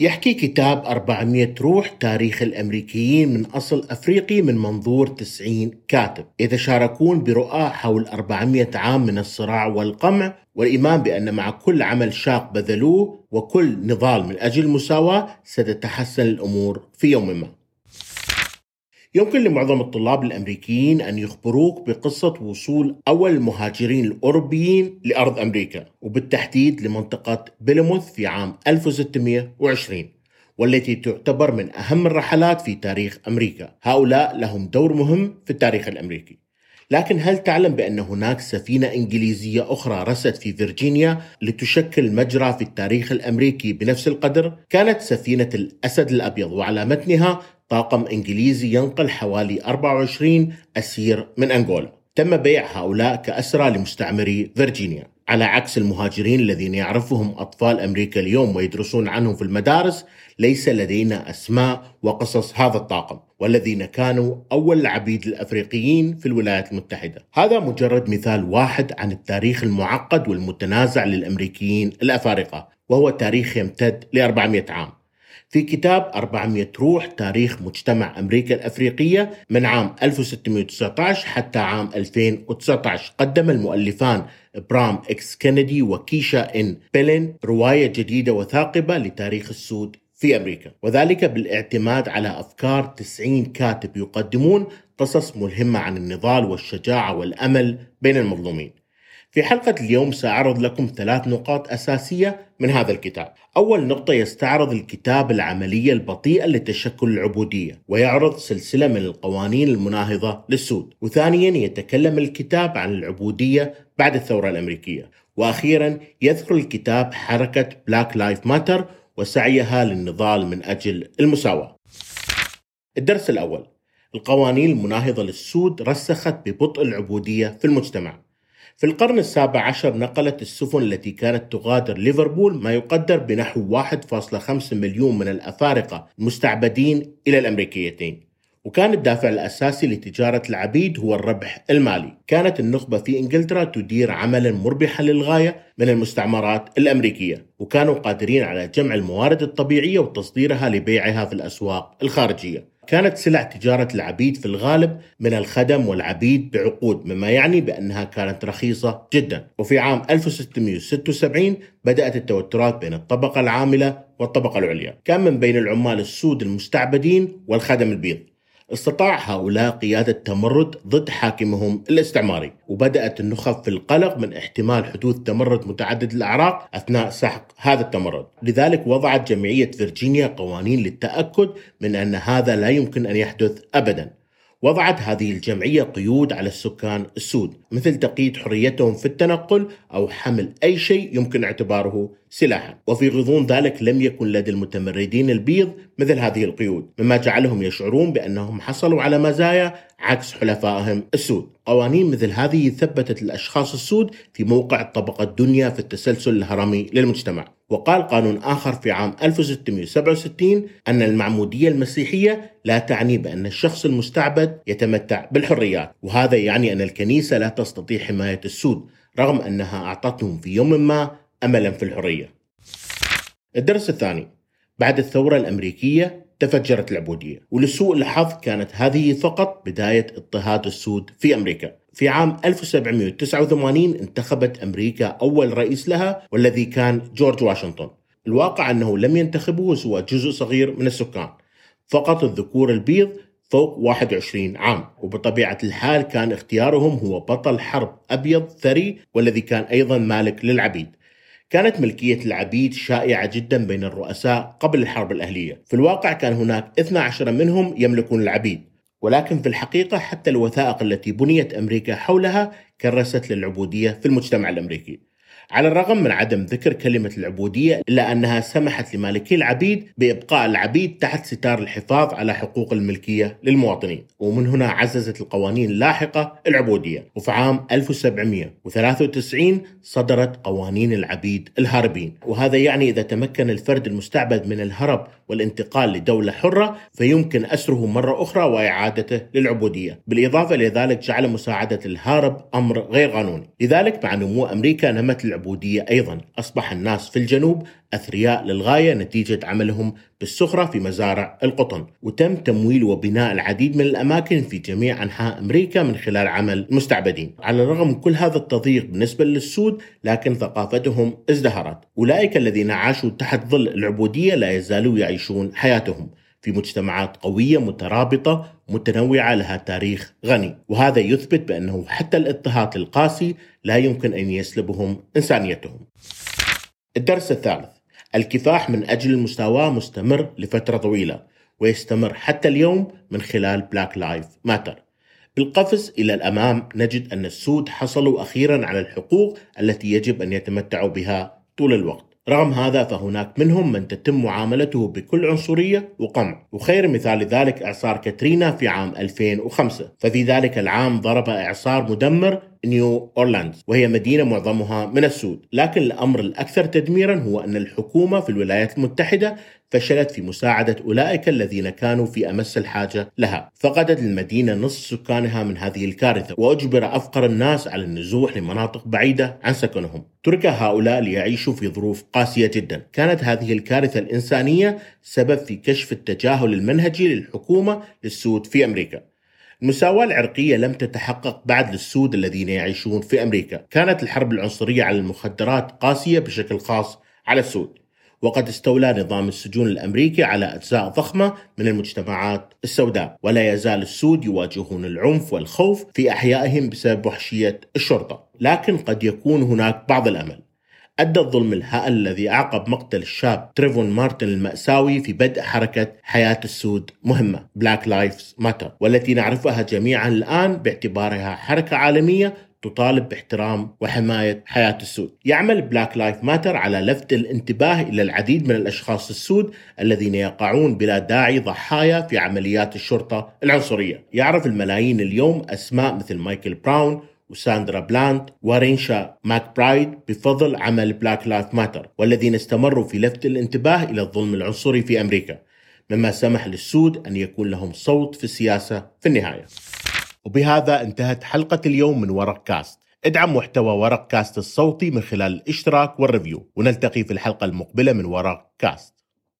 يحكي كتاب 400 روح تاريخ الأمريكيين من أصل أفريقي من منظور 90 كاتب. يتشاركون برؤى حول 400 عام من الصراع والقمع والإيمان بأن مع كل عمل شاق بذلوه وكل نضال من أجل المساواة ستتحسن الأمور في يوم ما. يمكن لمعظم الطلاب الأمريكيين أن يخبروك بقصة وصول أول المهاجرين الأوروبيين لأرض أمريكا وبالتحديد لمنطقة بيلموث في عام 1620 والتي تعتبر من أهم الرحلات في تاريخ أمريكا. هؤلاء لهم دور مهم في التاريخ الأمريكي. لكن هل تعلم بأن هناك سفينة إنجليزية أخرى رست في فيرجينيا لتشكل مجرى في التاريخ الأمريكي بنفس القدر؟ كانت سفينة الأسد الأبيض وعلى متنها طاقم إنجليزي ينقل حوالي 24 أسير من أنغولا تم بيع هؤلاء كأسرى لمستعمري فيرجينيا. على عكس المهاجرين الذين يعرفهم أطفال أمريكا اليوم ويدرسون عنهم في المدارس ليس لدينا أسماء وقصص هذا الطاقم والذين كانوا أول العبيد الأفريقيين في الولايات المتحدة. هذا مجرد مثال واحد عن التاريخ المعقد والمتنازع للأمريكيين الأفارقة وهو تاريخ يمتد ل 400 عام. في كتاب 400 روح تاريخ مجتمع أمريكا الأفريقية من عام 1619 حتى عام 2019 قدم المؤلفان إبرام إكس كيندي وكيشا إن بيلين رواية جديدة وثاقبة لتاريخ السود في أمريكا. وذلك بالاعتماد على أفكار 90 كاتب يقدمون قصص ملهمة عن النضال والشجاعة والأمل بين المظلومين. في حلقة اليوم سأعرض لكم ثلاث نقاط أساسية من هذا الكتاب. أول نقطة يستعرض الكتاب العملية البطيئة لتشكل العبودية ويعرض سلسلة من القوانين المناهضة للسود. وثانيا يتكلم الكتاب عن العبودية بعد الثورة الأمريكية. وأخيرا يذكر الكتاب حركة Black Lives Matter وسعيها للنضال من أجل المساواة. الدرس الأول القوانين المناهضة للسود رسخت ببطء العبودية في المجتمع في القرن السابع عشر نقلت السفن التي كانت تغادر ليفربول ما يقدر بنحو 1.5 مليون من الأفارقة المستعبدين إلى الأمريكيتين. وكان الدافع الأساسي لتجارة العبيد هو الربح المالي. كانت النخبة في إنجلترا تدير عملا مربحا للغاية من المستعمرات الأمريكية. وكانوا قادرين على جمع الموارد الطبيعية وتصديرها لبيعها في الأسواق الخارجية. كانت سلع تجارة العبيد في الغالب من الخدم والعبيد بعقود مما يعني بأنها كانت رخيصة جدا. وفي عام 1676 بدأت التوترات بين الطبقة العاملة والطبقة العليا. كان من بين العمال السود المستعبدين والخدم البيض. استطاع هؤلاء قيادة تمرد ضد حاكمهم الاستعماري وبدأت النخب في القلق من احتمال حدوث تمرد متعدد الأعراق أثناء سحق هذا التمرد. لذلك وضعت جمعية فيرجينيا قوانين للتأكد من أن هذا لا يمكن أن يحدث أبدا. وضعت هذه الجمعية قيود على السكان السود مثل تقييد حريتهم في التنقل أو حمل أي شيء يمكن اعتباره سلاحا وفي غضون ذلك لم يكن لدى المتمردين البيض مثل هذه القيود مما جعلهم يشعرون بأنهم حصلوا على مزايا عكس حلفائهم السود. قوانين مثل هذه ثبتت الأشخاص السود في موقع الطبقة الدنيا في التسلسل الهرمي للمجتمع. وقال قانون آخر في عام 1667 أن المعمودية المسيحية لا تعني بأن الشخص المستعبد يتمتع بالحريات. وهذا يعني أن الكنيسة لا تستطيع حماية السود رغم أنها أعطتهم في يوم ما أملا في الحرية. الدرس الثاني. بعد الثورة الأمريكية تفجرت العبودية ولسوء الحظ كانت هذه فقط بداية اضطهاد السود في أمريكا. في عام 1789 انتخبت أمريكا أول رئيس لها والذي كان جورج واشنطن. الواقع أنه لم ينتخبه سوى جزء صغير من السكان. فقط الذكور البيض فوق 21 عام. وبطبيعة الحال كان اختيارهم هو بطل حرب أبيض ثري والذي كان أيضا مالك للعبيد. كانت ملكية العبيد شائعة جدا بين الرؤساء قبل الحرب الأهلية. في الواقع كان هناك 12 منهم يملكون العبيد. ولكن في الحقيقة حتى الوثائق التي بنيت أمريكا حولها كرست للعبودية في المجتمع الأمريكي. على الرغم من عدم ذكر كلمة العبودية إلا أنها سمحت لمالكي العبيد بإبقاء العبيد تحت ستار الحفاظ على حقوق الملكية للمواطنين. ومن هنا عززت القوانين اللاحقة العبودية. وفي عام 1793 صدرت قوانين العبيد الهاربين. وهذا يعني إذا تمكن الفرد المستعبد من الهرب والانتقال لدولة حرة فيمكن أسره مرة أخرى وإعادته للعبودية. بالإضافة إلى ذلك جعل مساعدة الهارب أمر غير قانوني. لذلك مع نمو أمريكا نمت العبودية أيضا. أصبح الناس في الجنوب أثرياء للغاية نتيجة عملهم بالسخرة في مزارع القطن. وتم تمويل وبناء العديد من الأماكن في جميع أنحاء أمريكا من خلال عمل مستعبدين. على الرغم من كل هذا التضييق بالنسبة للسود لكن ثقافتهم ازدهرت. أولئك الذين عاشوا تحت ظل العبودية لا يزالوا يعيشون حياتهم في مجتمعات قوية مترابطة متنوعة لها تاريخ غني. وهذا يثبت بأنه حتى الاضطهاد القاسي لا يمكن أن يسلبهم إنسانيتهم. الدرس الثالث. الكفاح من أجل المساواة مستمر لفترة طويلة ويستمر حتى اليوم من خلال Black Lives Matter بالقفز إلى الأمام نجد أن السود حصلوا أخيرا على الحقوق التي يجب أن يتمتعوا بها طول الوقت. رغم هذا فهناك منهم من تتم معاملته بكل عنصرية وقمع. وخير مثال ذلك إعصار كاترينا في عام 2005 ففي ذلك العام ضرب إعصار مدمر نيو أورلينز وهي مدينة معظمها من السود. لكن الأمر الأكثر تدميرا هو أن الحكومة في الولايات المتحدة فشلت في مساعدة أولئك الذين كانوا في أمس الحاجة لها. فقدت المدينة نصف سكانها من هذه الكارثة وأجبر أفقر الناس على النزوح لمناطق بعيدة عن سكنهم. ترك هؤلاء ليعيشوا في ظروف قاسية جدا. كانت هذه الكارثة الإنسانية سبب في كشف التجاهل المنهجي للحكومة للسود في أمريكا. المساواة العرقية لم تتحقق بعد للسود الذين يعيشون في أمريكا. كانت الحرب العنصرية على المخدرات قاسية بشكل خاص على السود. وقد استولى نظام السجون الأمريكي على أجزاء ضخمة من المجتمعات السوداء، ولا يزال السود يواجهون العنف والخوف في أحيائهم بسبب وحشية الشرطة، لكن قد يكون هناك بعض الأمل. أدى الظلم الهائل الذي أعقب مقتل الشاب تريفون مارتن المأساوي في بدء حركة حياة السود مهمة Black Lives Matter والتي نعرفها جميعا الآن باعتبارها حركة عالمية تطالب باحترام وحماية حياة السود. يعمل Black Lives Matter على لفت الانتباه إلى العديد من الأشخاص السود الذين يقعون بلا داعي ضحايا في عمليات الشرطة العنصرية. يعرف الملايين اليوم أسماء مثل مايكل براون وساندرا بلاند ورينيشا ماك برايد بفضل عمل Black Lives Matter والذين استمروا في لفت الانتباه إلى الظلم العنصري في أمريكا. مما سمح للسود أن يكون لهم صوت في السياسة في النهاية. وبهذا انتهت حلقة اليوم من ورق كاست. ادعم محتوى ورق كاست الصوتي من خلال الاشتراك وال review. ونلتقي في الحلقة المقبلة من ورق كاست.